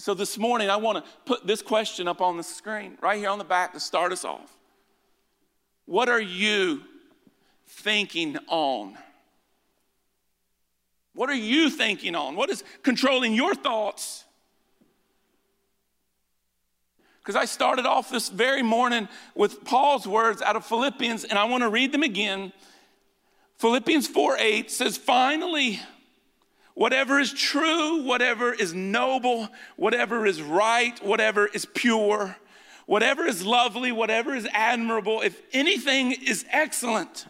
So this morning, I want to put this question up on the screen, right here on the back to start us off. What are you thinking on? What are you thinking on? What is controlling your thoughts? Because I started off this very morning with Paul's words out of Philippians, and I want to read them again. Philippians 4 8 says, Finally, whatever is true, whatever is noble, whatever is right, whatever is pure, whatever is lovely, whatever is admirable, if anything is excellent.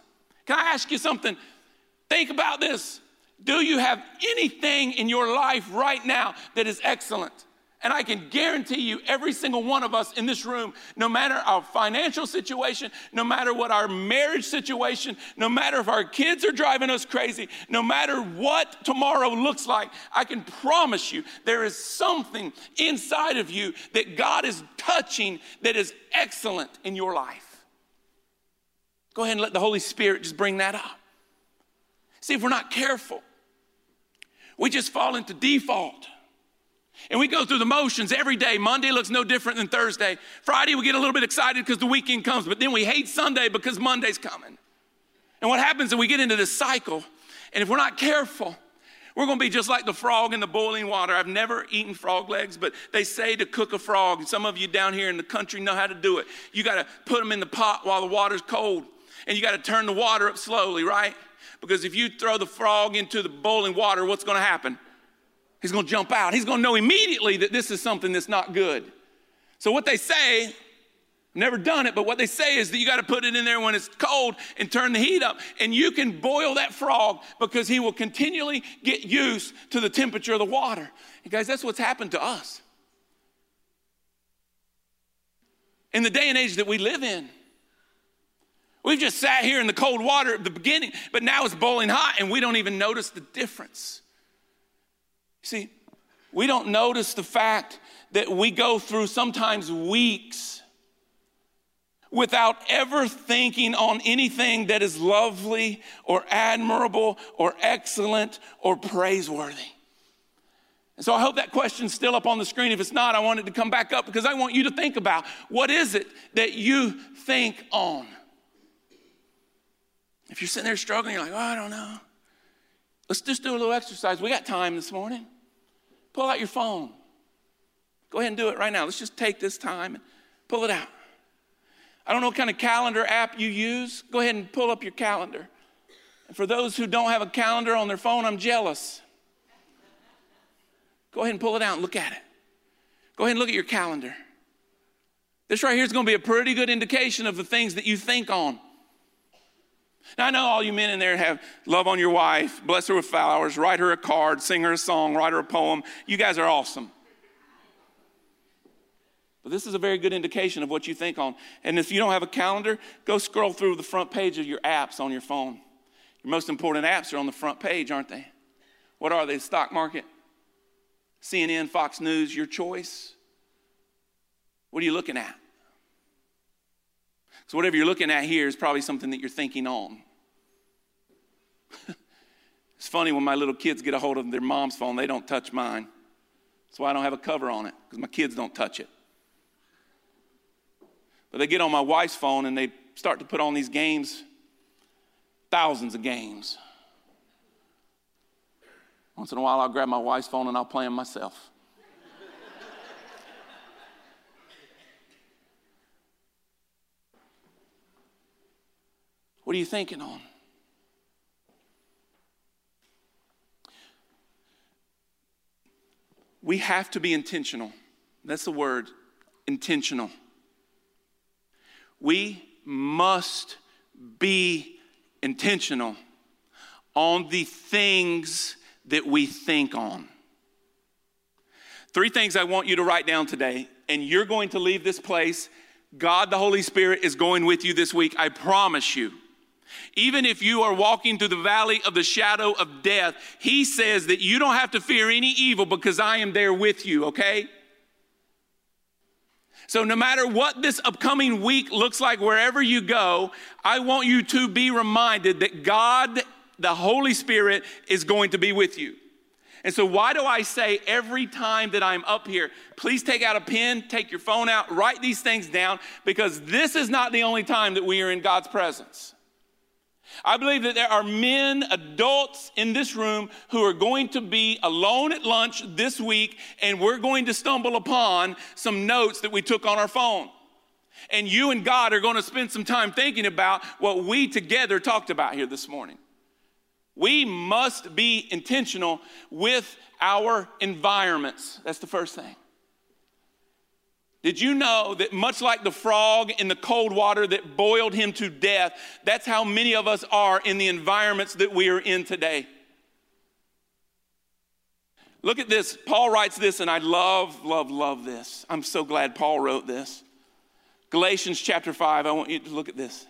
Can I ask you something? Think about this. Do you have anything in your life right now that is excellent? And I can guarantee you, every single one of us in this room, no matter our financial situation, no matter what our marriage situation, no matter if our kids are driving us crazy, no matter what tomorrow looks like, I can promise you there is something inside of you that God is touching that is excellent in your life. Go ahead and let the Holy Spirit just bring that up. See, if we're not careful, we just fall into default. And we go through the motions every day. Monday looks no different than Thursday. Friday, we get a little bit excited because the weekend comes, but then we hate Sunday because Monday's coming. And what happens is we get into this cycle, and if we're not careful, we're gonna be just like the frog in the boiling water. I've never eaten frog legs, but they say to cook a frog, some of you down here in the country know how to do it. You gotta put them in the pot while the water's cold, and you gotta turn the water up slowly, right? Because if you throw the frog into the boiling water, what's gonna happen? He's going to jump out. He's going to know immediately that this is something that's not good. So, what they say, never done it, but what they say is that you got to put it in there when it's cold and turn the heat up. And you can boil that frog because he will continually get used to the temperature of the water. And guys, that's what's happened to us. In the day and age that we live in, we've just sat here in the cold water at the beginning, but now it's boiling hot and we don't even notice the difference. See, we don't notice the fact that we go through sometimes weeks without ever thinking on anything that is lovely or admirable or excellent or praiseworthy. And so I hope that question's still up on the screen. If it's not, I want it to come back up because I want you to think about what is it that you think on? If you're sitting there struggling, you're like, oh, I don't know. Let's just do a little exercise. We got time this morning. Pull out your phone. Go ahead and do it right now. Let's just take this time and pull it out. I don't know what kind of calendar app you use. Go ahead and pull up your calendar. And for those who don't have a calendar on their phone, I'm jealous. Go ahead and pull it out and look at it. Go ahead and look at your calendar. This right here is going to be a pretty good indication of the things that you think on. Now, I know all you men in there have love on your wife, bless her with flowers, write her a card, sing her a song, write her a poem. You guys are awesome. But this is a very good indication of what you think on. And if you don't have a calendar, go scroll through the front page of your apps on your phone. Your most important apps are on the front page, aren't they? What are they? The stock market, CNN, Fox News, your choice. What are you looking at? So, whatever you're looking at here is probably something that you're thinking on. it's funny when my little kids get a hold of their mom's phone, they don't touch mine. That's why I don't have a cover on it, because my kids don't touch it. But they get on my wife's phone and they start to put on these games, thousands of games. Once in a while, I'll grab my wife's phone and I'll play them myself. What are you thinking on? We have to be intentional. That's the word intentional. We must be intentional on the things that we think on. Three things I want you to write down today, and you're going to leave this place. God, the Holy Spirit, is going with you this week. I promise you. Even if you are walking through the valley of the shadow of death, he says that you don't have to fear any evil because I am there with you, okay? So, no matter what this upcoming week looks like, wherever you go, I want you to be reminded that God, the Holy Spirit, is going to be with you. And so, why do I say every time that I'm up here, please take out a pen, take your phone out, write these things down, because this is not the only time that we are in God's presence. I believe that there are men, adults in this room who are going to be alone at lunch this week, and we're going to stumble upon some notes that we took on our phone. And you and God are going to spend some time thinking about what we together talked about here this morning. We must be intentional with our environments. That's the first thing. Did you know that much like the frog in the cold water that boiled him to death, that's how many of us are in the environments that we are in today? Look at this. Paul writes this, and I love, love, love this. I'm so glad Paul wrote this. Galatians chapter 5, I want you to look at this.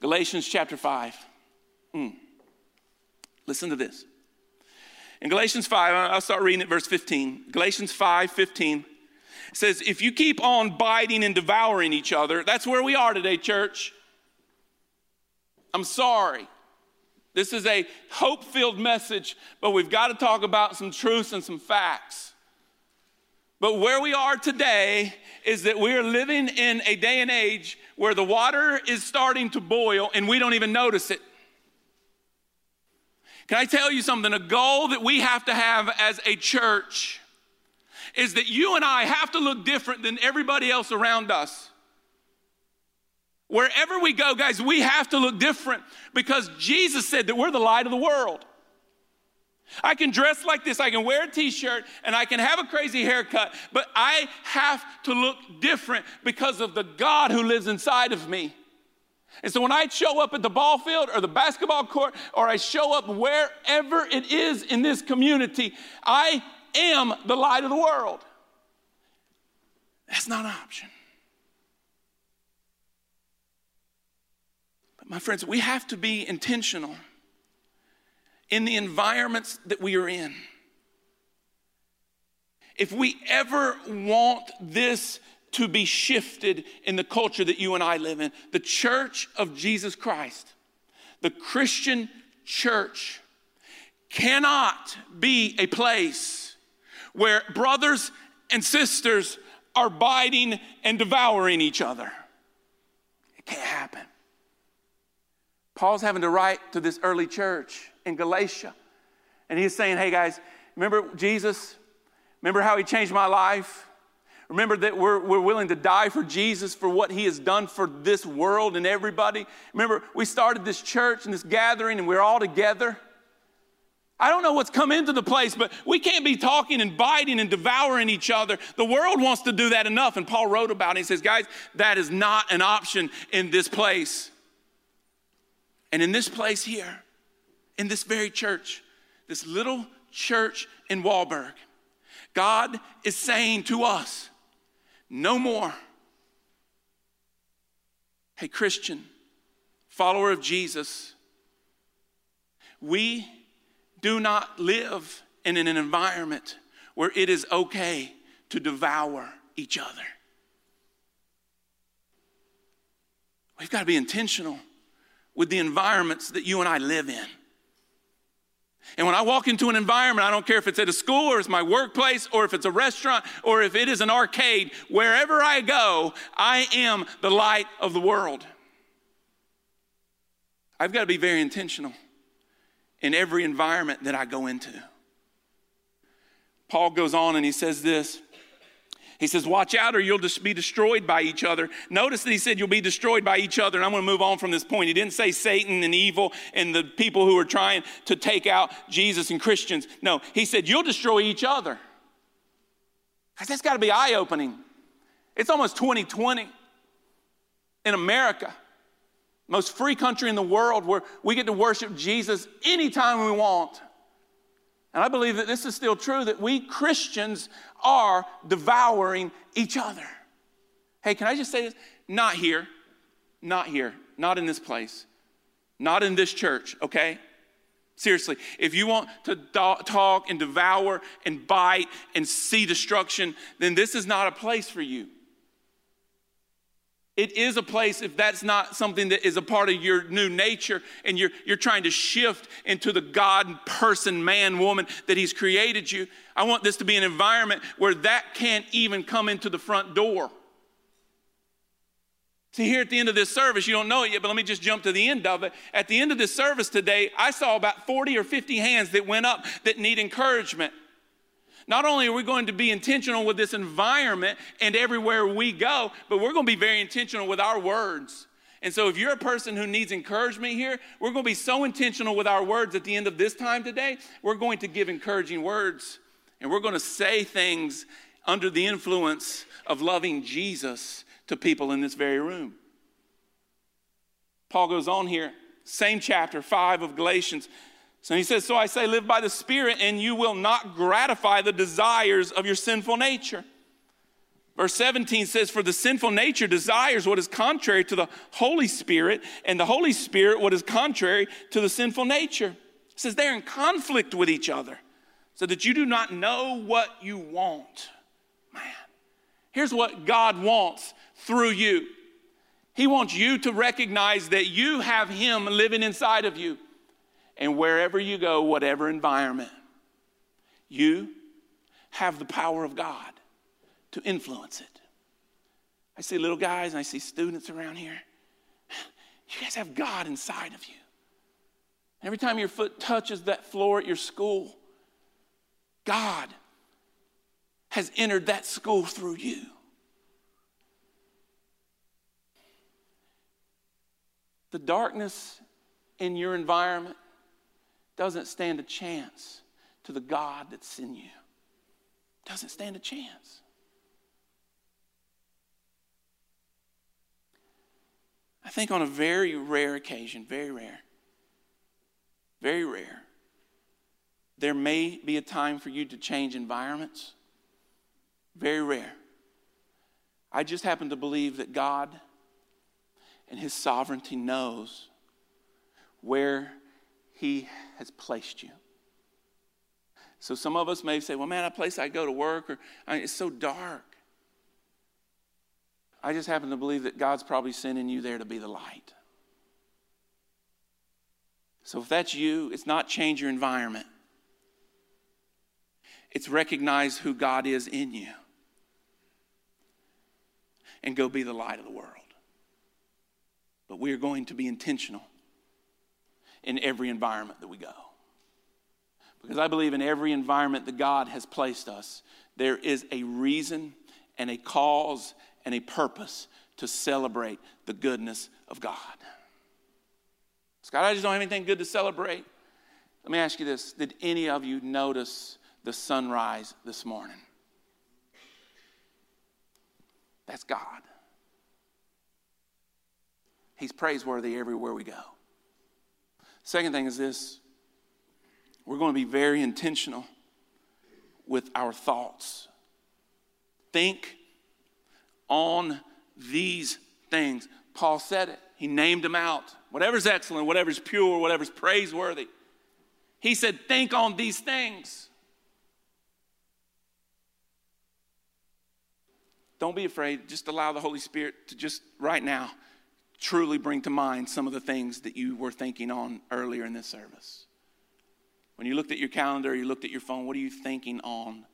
Galatians chapter 5. Mm. Listen to this. In Galatians 5, I'll start reading at verse 15. Galatians 5 15 says, If you keep on biting and devouring each other, that's where we are today, church. I'm sorry. This is a hope filled message, but we've got to talk about some truths and some facts. But where we are today is that we are living in a day and age where the water is starting to boil and we don't even notice it. Can I tell you something? A goal that we have to have as a church is that you and I have to look different than everybody else around us. Wherever we go, guys, we have to look different because Jesus said that we're the light of the world. I can dress like this, I can wear a t shirt, and I can have a crazy haircut, but I have to look different because of the God who lives inside of me. And so when I show up at the ball field or the basketball court, or I show up wherever it is in this community, I am the light of the world. That's not an option. But my friends, we have to be intentional in the environments that we are in. If we ever want this to be shifted in the culture that you and I live in, the church of Jesus Christ, the Christian church, cannot be a place where brothers and sisters are biting and devouring each other. It can't happen. Paul's having to write to this early church in Galatia, and he's saying, Hey guys, remember Jesus? Remember how he changed my life? Remember that we're, we're willing to die for Jesus for what he has done for this world and everybody. Remember, we started this church and this gathering, and we're all together. I don't know what's come into the place, but we can't be talking and biting and devouring each other. The world wants to do that enough. And Paul wrote about it. He says, guys, that is not an option in this place. And in this place here, in this very church, this little church in Walburg, God is saying to us, no more. Hey, Christian, follower of Jesus, we do not live in an environment where it is okay to devour each other. We've got to be intentional with the environments that you and I live in. And when I walk into an environment, I don't care if it's at a school or it's my workplace or if it's a restaurant or if it is an arcade, wherever I go, I am the light of the world. I've got to be very intentional in every environment that I go into. Paul goes on and he says this. He says, Watch out or you'll just be destroyed by each other. Notice that he said you'll be destroyed by each other. And I'm going to move on from this point. He didn't say Satan and evil and the people who are trying to take out Jesus and Christians. No, he said you'll destroy each other. Because That's got to be eye opening. It's almost 2020 in America most free country in the world where we get to worship Jesus anytime we want. And I believe that this is still true that we Christians are devouring each other. Hey, can I just say this? Not here, not here, not in this place, not in this church, okay? Seriously, if you want to talk and devour and bite and see destruction, then this is not a place for you. It is a place, if that's not something that is a part of your new nature and you're, you're trying to shift into the God person, man, woman that He's created you, I want this to be an environment where that can't even come into the front door. See, here at the end of this service, you don't know it yet, but let me just jump to the end of it. At the end of this service today, I saw about 40 or 50 hands that went up that need encouragement. Not only are we going to be intentional with this environment and everywhere we go, but we're going to be very intentional with our words. And so, if you're a person who needs encouragement here, we're going to be so intentional with our words at the end of this time today. We're going to give encouraging words and we're going to say things under the influence of loving Jesus to people in this very room. Paul goes on here, same chapter 5 of Galatians. So he says, So I say, live by the Spirit, and you will not gratify the desires of your sinful nature. Verse 17 says, For the sinful nature desires what is contrary to the Holy Spirit, and the Holy Spirit what is contrary to the sinful nature. It says they're in conflict with each other, so that you do not know what you want. Man, here's what God wants through you He wants you to recognize that you have Him living inside of you. And wherever you go, whatever environment, you have the power of God to influence it. I see little guys and I see students around here. You guys have God inside of you. Every time your foot touches that floor at your school, God has entered that school through you. The darkness in your environment doesn't stand a chance to the God that's in you. Doesn't stand a chance. I think on a very rare occasion, very rare, very rare, there may be a time for you to change environments. Very rare. I just happen to believe that God and His sovereignty knows where He has placed you. So some of us may say, well, man, a place I go to work, or I it's so dark. I just happen to believe that God's probably sending you there to be the light. So if that's you, it's not change your environment. It's recognize who God is in you and go be the light of the world. But we are going to be intentional in every environment that we go. Because I believe in every environment that God has placed us, there is a reason and a cause and a purpose to celebrate the goodness of God. Scott, I just don't have anything good to celebrate. Let me ask you this Did any of you notice the sunrise this morning? That's God. He's praiseworthy everywhere we go. Second thing is this we're going to be very intentional with our thoughts. Think on these things. Paul said it, he named them out. Whatever's excellent, whatever's pure, whatever's praiseworthy. He said, Think on these things. Don't be afraid. Just allow the Holy Spirit to just right now truly bring to mind some of the things that you were thinking on earlier in this service. When you looked at your calendar, you looked at your phone, what are you thinking on?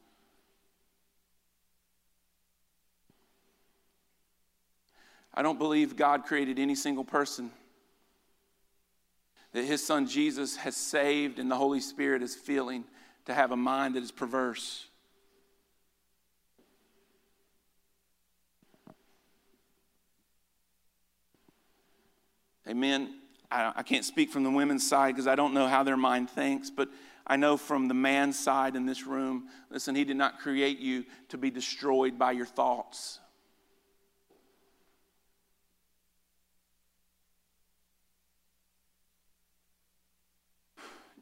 I don't believe God created any single person that his son Jesus has saved and the Holy Spirit is feeling to have a mind that is perverse. Amen. I, I can't speak from the women's side because I don't know how their mind thinks, but I know from the man's side in this room, listen, he did not create you to be destroyed by your thoughts.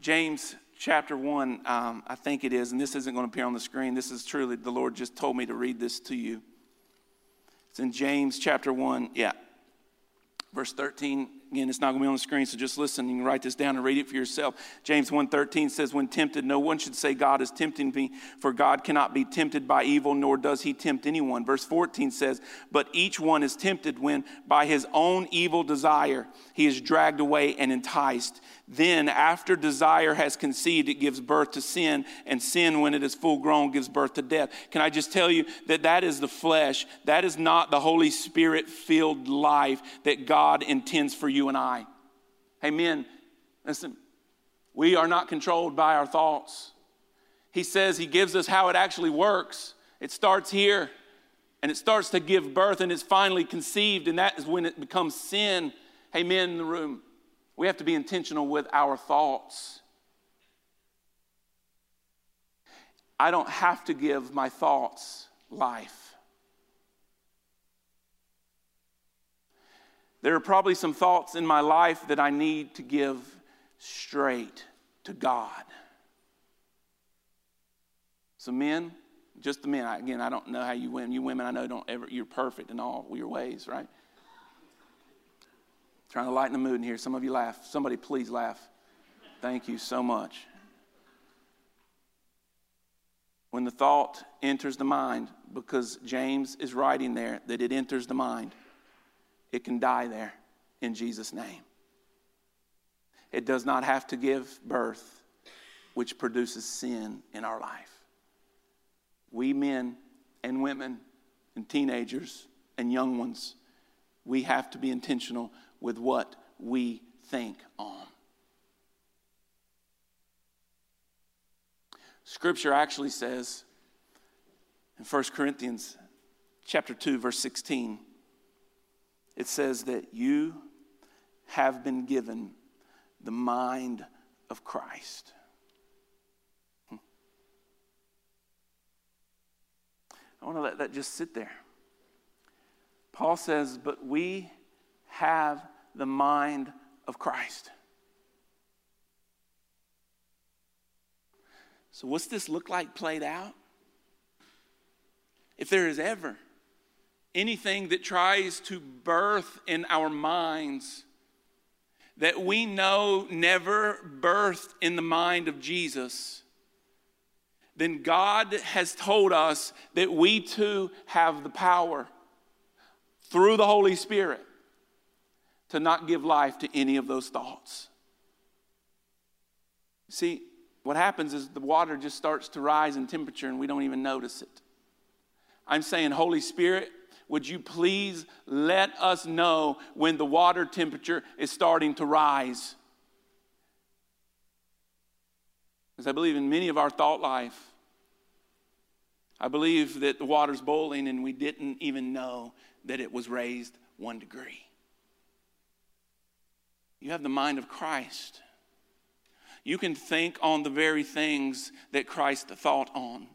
James chapter 1, um, I think it is, and this isn't going to appear on the screen. This is truly, the Lord just told me to read this to you. It's in James chapter 1, yeah, verse 13 Again, it's not going to be on the screen, so just listen. You can write this down and read it for yourself. James 1.13 says, When tempted, no one should say, God is tempting me, for God cannot be tempted by evil, nor does he tempt anyone. Verse 14 says, But each one is tempted when by his own evil desire he is dragged away and enticed. Then, after desire has conceived, it gives birth to sin, and sin, when it is full grown, gives birth to death. Can I just tell you that that is the flesh? That is not the Holy Spirit filled life that God intends for you and I. Hey, men, listen, we are not controlled by our thoughts. He says He gives us how it actually works. It starts here, and it starts to give birth, and it's finally conceived, and that is when it becomes sin. Hey, men in the room, we have to be intentional with our thoughts. I don't have to give my thoughts life. There are probably some thoughts in my life that I need to give straight to God. So, men, just the men, again, I don't know how you women, you women, I know don't ever, you're perfect in all your ways, right? Trying to lighten the mood in here. Some of you laugh. Somebody please laugh. Thank you so much. When the thought enters the mind, because James is writing there that it enters the mind, it can die there in Jesus' name. It does not have to give birth, which produces sin in our life. We men and women and teenagers and young ones, we have to be intentional with what we think on. Scripture actually says in 1 Corinthians chapter 2 verse 16 it says that you have been given the mind of Christ. Hmm. I want to let that just sit there. Paul says, But we have the mind of Christ. So, what's this look like played out? If there is ever anything that tries to birth in our minds that we know never birthed in the mind of Jesus, then God has told us that we too have the power through the Holy Spirit to not give life to any of those thoughts. See, what happens is the water just starts to rise in temperature and we don't even notice it. I'm saying, Holy Spirit, would you please let us know when the water temperature is starting to rise? Because I believe in many of our thought life, I believe that the water's boiling and we didn't even know that it was raised one degree. You have the mind of Christ. You can think on the very things that Christ thought on.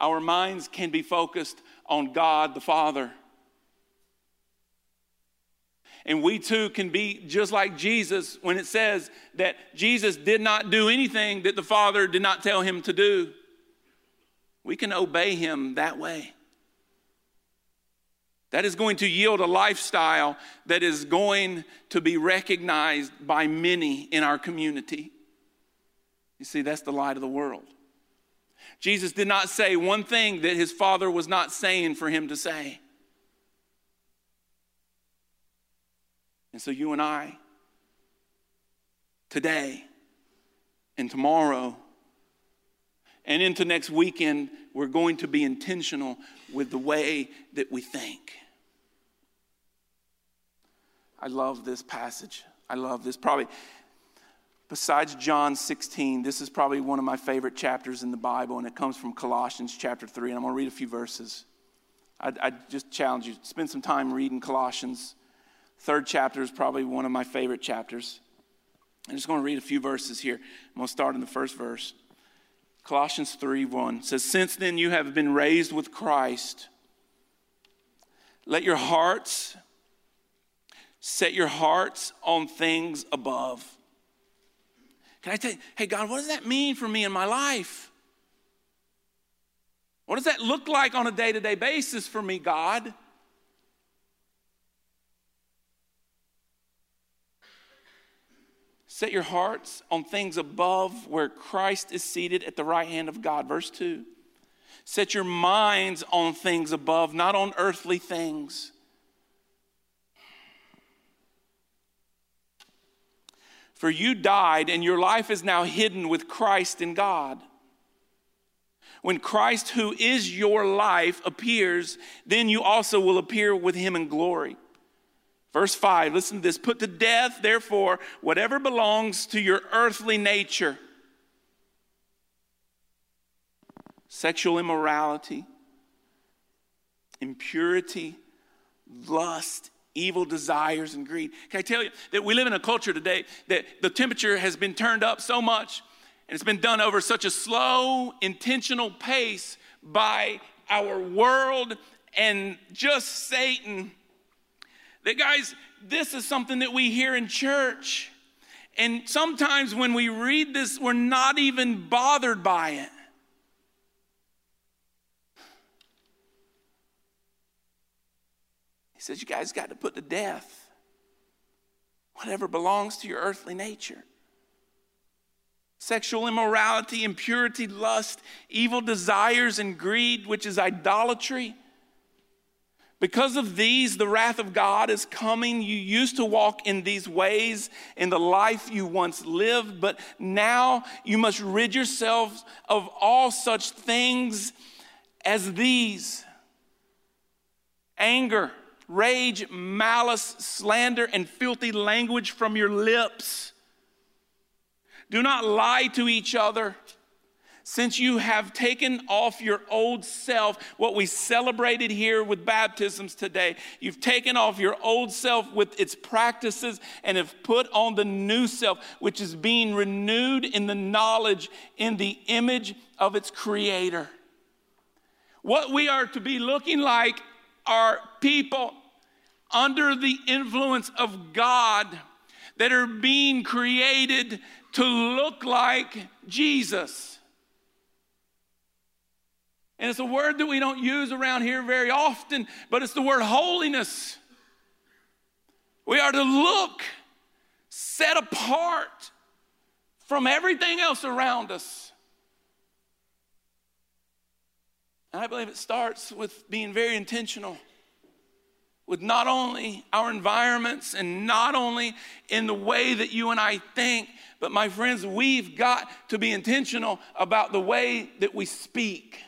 Our minds can be focused on God the Father. And we too can be just like Jesus when it says that Jesus did not do anything that the Father did not tell him to do. We can obey him that way. That is going to yield a lifestyle that is going to be recognized by many in our community. You see, that's the light of the world. Jesus did not say one thing that his father was not saying for him to say. And so, you and I, today and tomorrow, and into next weekend, we're going to be intentional with the way that we think. I love this passage. I love this. Probably, besides John 16, this is probably one of my favorite chapters in the Bible, and it comes from Colossians chapter 3. And I'm going to read a few verses. I, I just challenge you spend some time reading Colossians. Third chapter is probably one of my favorite chapters. I'm just going to read a few verses here. I'm going to start in the first verse. Colossians 3 1 says, Since then you have been raised with Christ. Let your hearts set your hearts on things above. Can I tell you, hey, God, what does that mean for me in my life? What does that look like on a day to day basis for me, God? Set your hearts on things above where Christ is seated at the right hand of God. Verse 2. Set your minds on things above, not on earthly things. For you died, and your life is now hidden with Christ in God. When Christ, who is your life, appears, then you also will appear with him in glory. Verse 5, listen to this. Put to death, therefore, whatever belongs to your earthly nature sexual immorality, impurity, lust, evil desires, and greed. Can I tell you that we live in a culture today that the temperature has been turned up so much and it's been done over such a slow, intentional pace by our world and just Satan. That, guys, this is something that we hear in church. And sometimes when we read this, we're not even bothered by it. He says, You guys got to put to death whatever belongs to your earthly nature sexual immorality, impurity, lust, evil desires, and greed, which is idolatry. Because of these, the wrath of God is coming. You used to walk in these ways in the life you once lived, but now you must rid yourselves of all such things as these anger, rage, malice, slander, and filthy language from your lips. Do not lie to each other. Since you have taken off your old self, what we celebrated here with baptisms today, you've taken off your old self with its practices and have put on the new self, which is being renewed in the knowledge, in the image of its creator. What we are to be looking like are people under the influence of God that are being created to look like Jesus. And it's a word that we don't use around here very often, but it's the word holiness. We are to look set apart from everything else around us. And I believe it starts with being very intentional with not only our environments and not only in the way that you and I think, but my friends, we've got to be intentional about the way that we speak.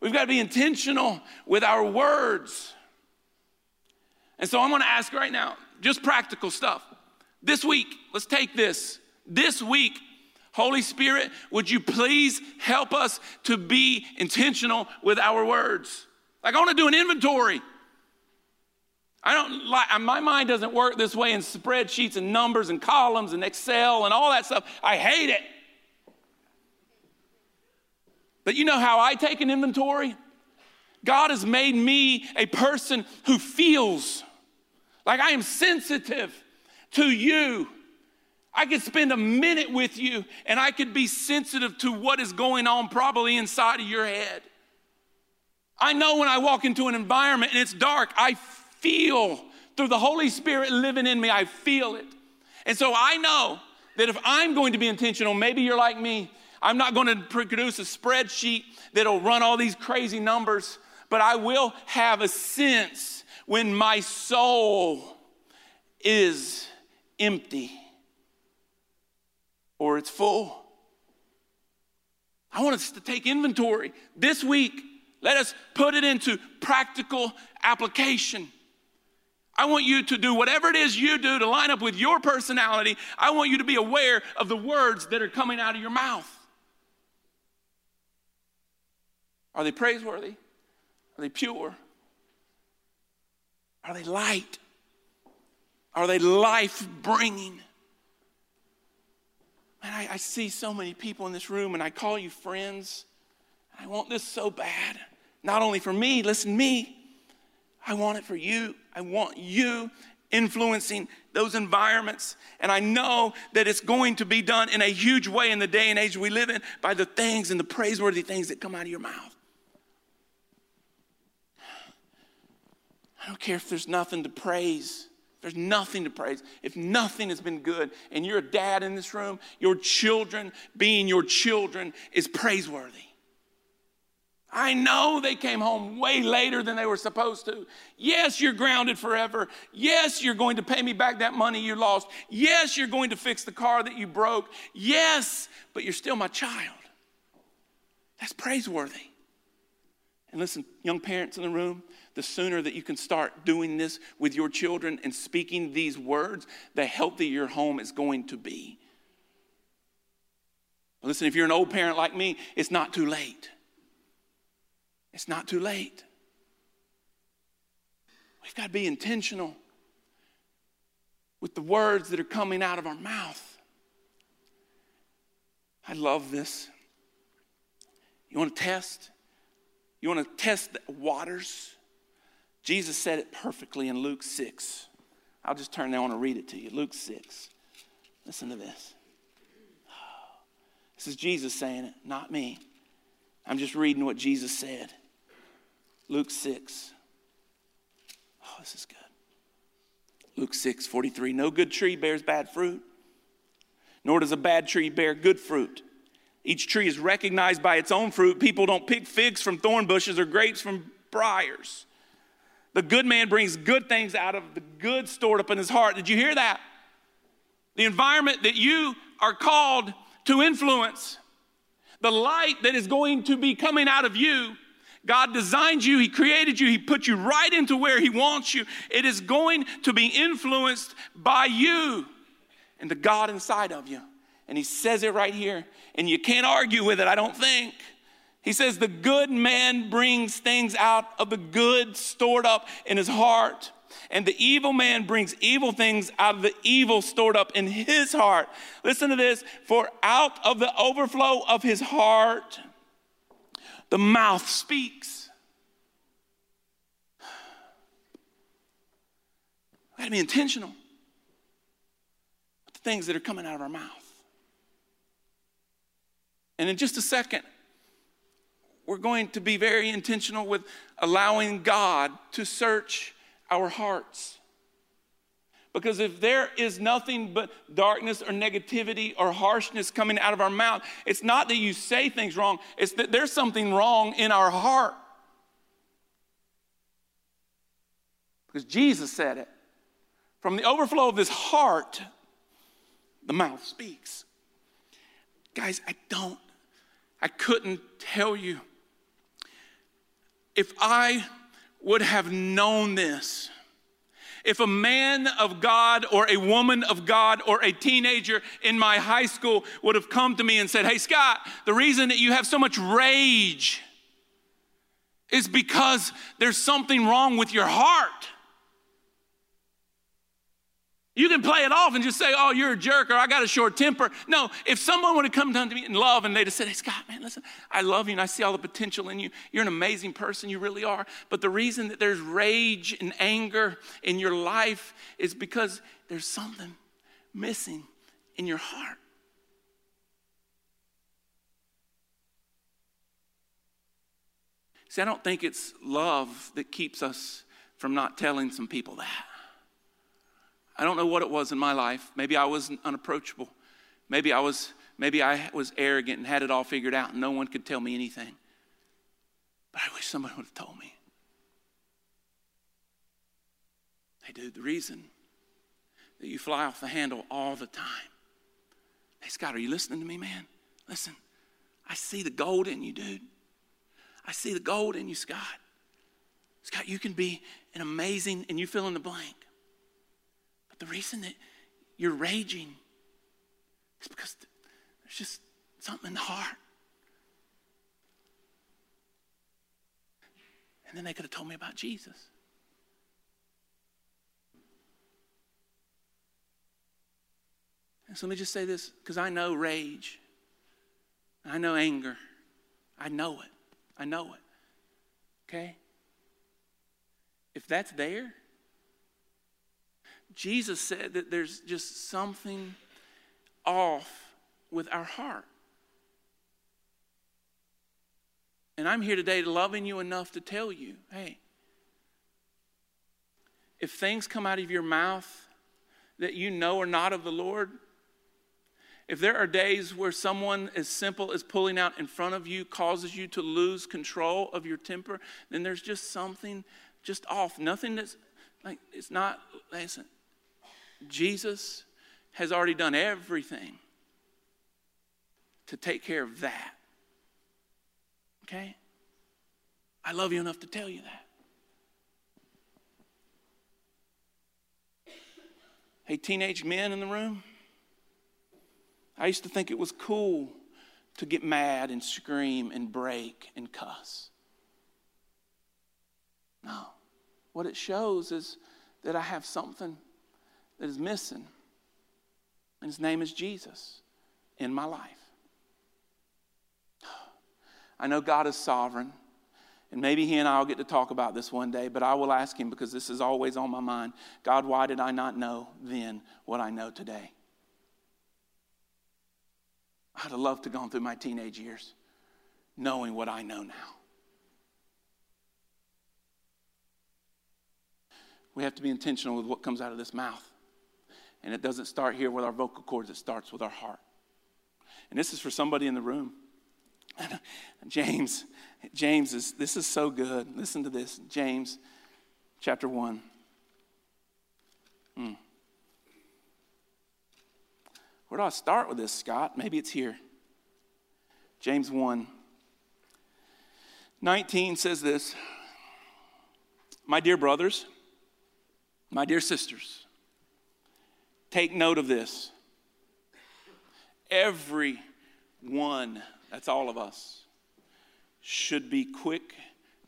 We've got to be intentional with our words. And so I'm going to ask right now, just practical stuff. This week, let's take this. This week, Holy Spirit, would you please help us to be intentional with our words? Like, I want to do an inventory. I don't like, uh, my mind doesn't work this way in spreadsheets and numbers and columns and Excel and all that stuff. I hate it. But you know how I take an inventory? God has made me a person who feels like I am sensitive to you. I could spend a minute with you and I could be sensitive to what is going on probably inside of your head. I know when I walk into an environment and it's dark, I feel through the Holy Spirit living in me, I feel it. And so I know that if I'm going to be intentional, maybe you're like me, I'm not going to produce a spreadsheet that'll run all these crazy numbers, but I will have a sense when my soul is empty or it's full. I want us to take inventory this week. Let us put it into practical application. I want you to do whatever it is you do to line up with your personality. I want you to be aware of the words that are coming out of your mouth. Are they praiseworthy? Are they pure? Are they light? Are they life bringing? Man, I, I, see so many people in this room, and I call you friends. I want this so bad. Not only for me, listen, me. I want it for you. I want you influencing those environments. And I know that it's going to be done in a huge way in the day and age we live in by the things and the praiseworthy things that come out of your mouth. I don't care if there's nothing to praise. There's nothing to praise. If nothing has been good, and you're a dad in this room, your children being your children is praiseworthy. I know they came home way later than they were supposed to. Yes, you're grounded forever. Yes, you're going to pay me back that money you lost. Yes, you're going to fix the car that you broke. Yes, but you're still my child. That's praiseworthy. And listen, young parents in the room, the sooner that you can start doing this with your children and speaking these words, the healthier your home is going to be. Listen, if you're an old parent like me, it's not too late. It's not too late. We've got to be intentional with the words that are coming out of our mouth. I love this. You want to test? You want to test the waters? Jesus said it perfectly in Luke 6. I'll just turn now and read it to you. Luke 6. Listen to this. This is Jesus saying it, not me. I'm just reading what Jesus said. Luke 6. Oh, this is good. Luke 6, 43. No good tree bears bad fruit, nor does a bad tree bear good fruit. Each tree is recognized by its own fruit. People don't pick figs from thorn bushes or grapes from briars. The good man brings good things out of the good stored up in his heart. Did you hear that? The environment that you are called to influence, the light that is going to be coming out of you God designed you, He created you, He put you right into where He wants you. It is going to be influenced by you and the God inside of you. And He says it right here, and you can't argue with it, I don't think. He says, The good man brings things out of the good stored up in his heart. And the evil man brings evil things out of the evil stored up in his heart. Listen to this for out of the overflow of his heart, the mouth speaks. We gotta be intentional with the things that are coming out of our mouth. And in just a second, we're going to be very intentional with allowing God to search our hearts. Because if there is nothing but darkness or negativity or harshness coming out of our mouth, it's not that you say things wrong, it's that there's something wrong in our heart. Because Jesus said it. From the overflow of this heart, the mouth speaks. Guys, I don't, I couldn't tell you. If I would have known this, if a man of God or a woman of God or a teenager in my high school would have come to me and said, Hey, Scott, the reason that you have so much rage is because there's something wrong with your heart. You can play it off and just say, oh, you're a jerk or I got a short temper. No, if someone would have come down to me in love and they'd have said, hey, Scott, man, listen, I love you and I see all the potential in you. You're an amazing person, you really are. But the reason that there's rage and anger in your life is because there's something missing in your heart. See, I don't think it's love that keeps us from not telling some people that. I don't know what it was in my life. Maybe I was unapproachable. Maybe I was maybe I was arrogant and had it all figured out and no one could tell me anything. But I wish somebody would have told me. Hey, dude, the reason that you fly off the handle all the time. Hey, Scott, are you listening to me, man? Listen, I see the gold in you, dude. I see the gold in you, Scott. Scott, you can be an amazing, and you fill in the blank. The reason that you're raging is because there's just something in the heart. And then they could have told me about Jesus. And so let me just say this because I know rage, I know anger, I know it, I know it. Okay? If that's there, Jesus said that there's just something off with our heart. And I'm here today loving you enough to tell you hey, if things come out of your mouth that you know are not of the Lord, if there are days where someone as simple as pulling out in front of you causes you to lose control of your temper, then there's just something just off. Nothing that's like, it's not, listen, Jesus has already done everything to take care of that. Okay? I love you enough to tell you that. Hey, teenage men in the room, I used to think it was cool to get mad and scream and break and cuss. No. What it shows is that I have something that is missing, and his name is Jesus in my life. I know God is sovereign. And maybe he and I will get to talk about this one day, but I will ask him because this is always on my mind. God, why did I not know then what I know today? I'd have loved to have gone through my teenage years knowing what I know now. We have to be intentional with what comes out of this mouth. And it doesn't start here with our vocal cords, it starts with our heart. And this is for somebody in the room. James, James is, this is so good. Listen to this. James chapter 1. Hmm. Where do I start with this, Scott? Maybe it's here. James 1. 19 says this My dear brothers, my dear sisters, take note of this. Every one that's all of us, should be quick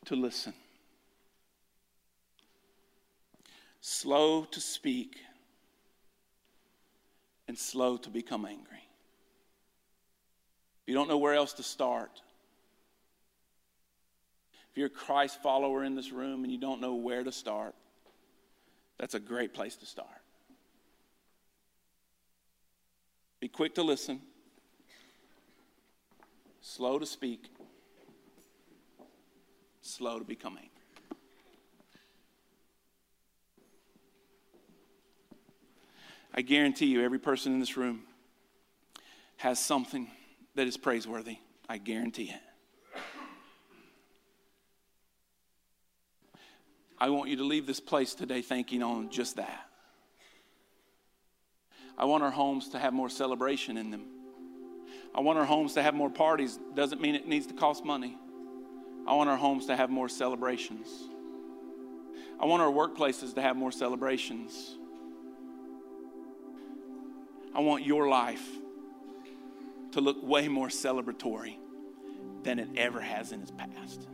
to listen, slow to speak, and slow to become angry. If you don't know where else to start, if you're a Christ follower in this room and you don't know where to start, that's a great place to start. Be quick to listen slow to speak, slow to become angry. I guarantee you, every person in this room has something that is praiseworthy. I guarantee it. I want you to leave this place today thinking on just that. I want our homes to have more celebration in them. I want our homes to have more parties. Doesn't mean it needs to cost money. I want our homes to have more celebrations. I want our workplaces to have more celebrations. I want your life to look way more celebratory than it ever has in its past.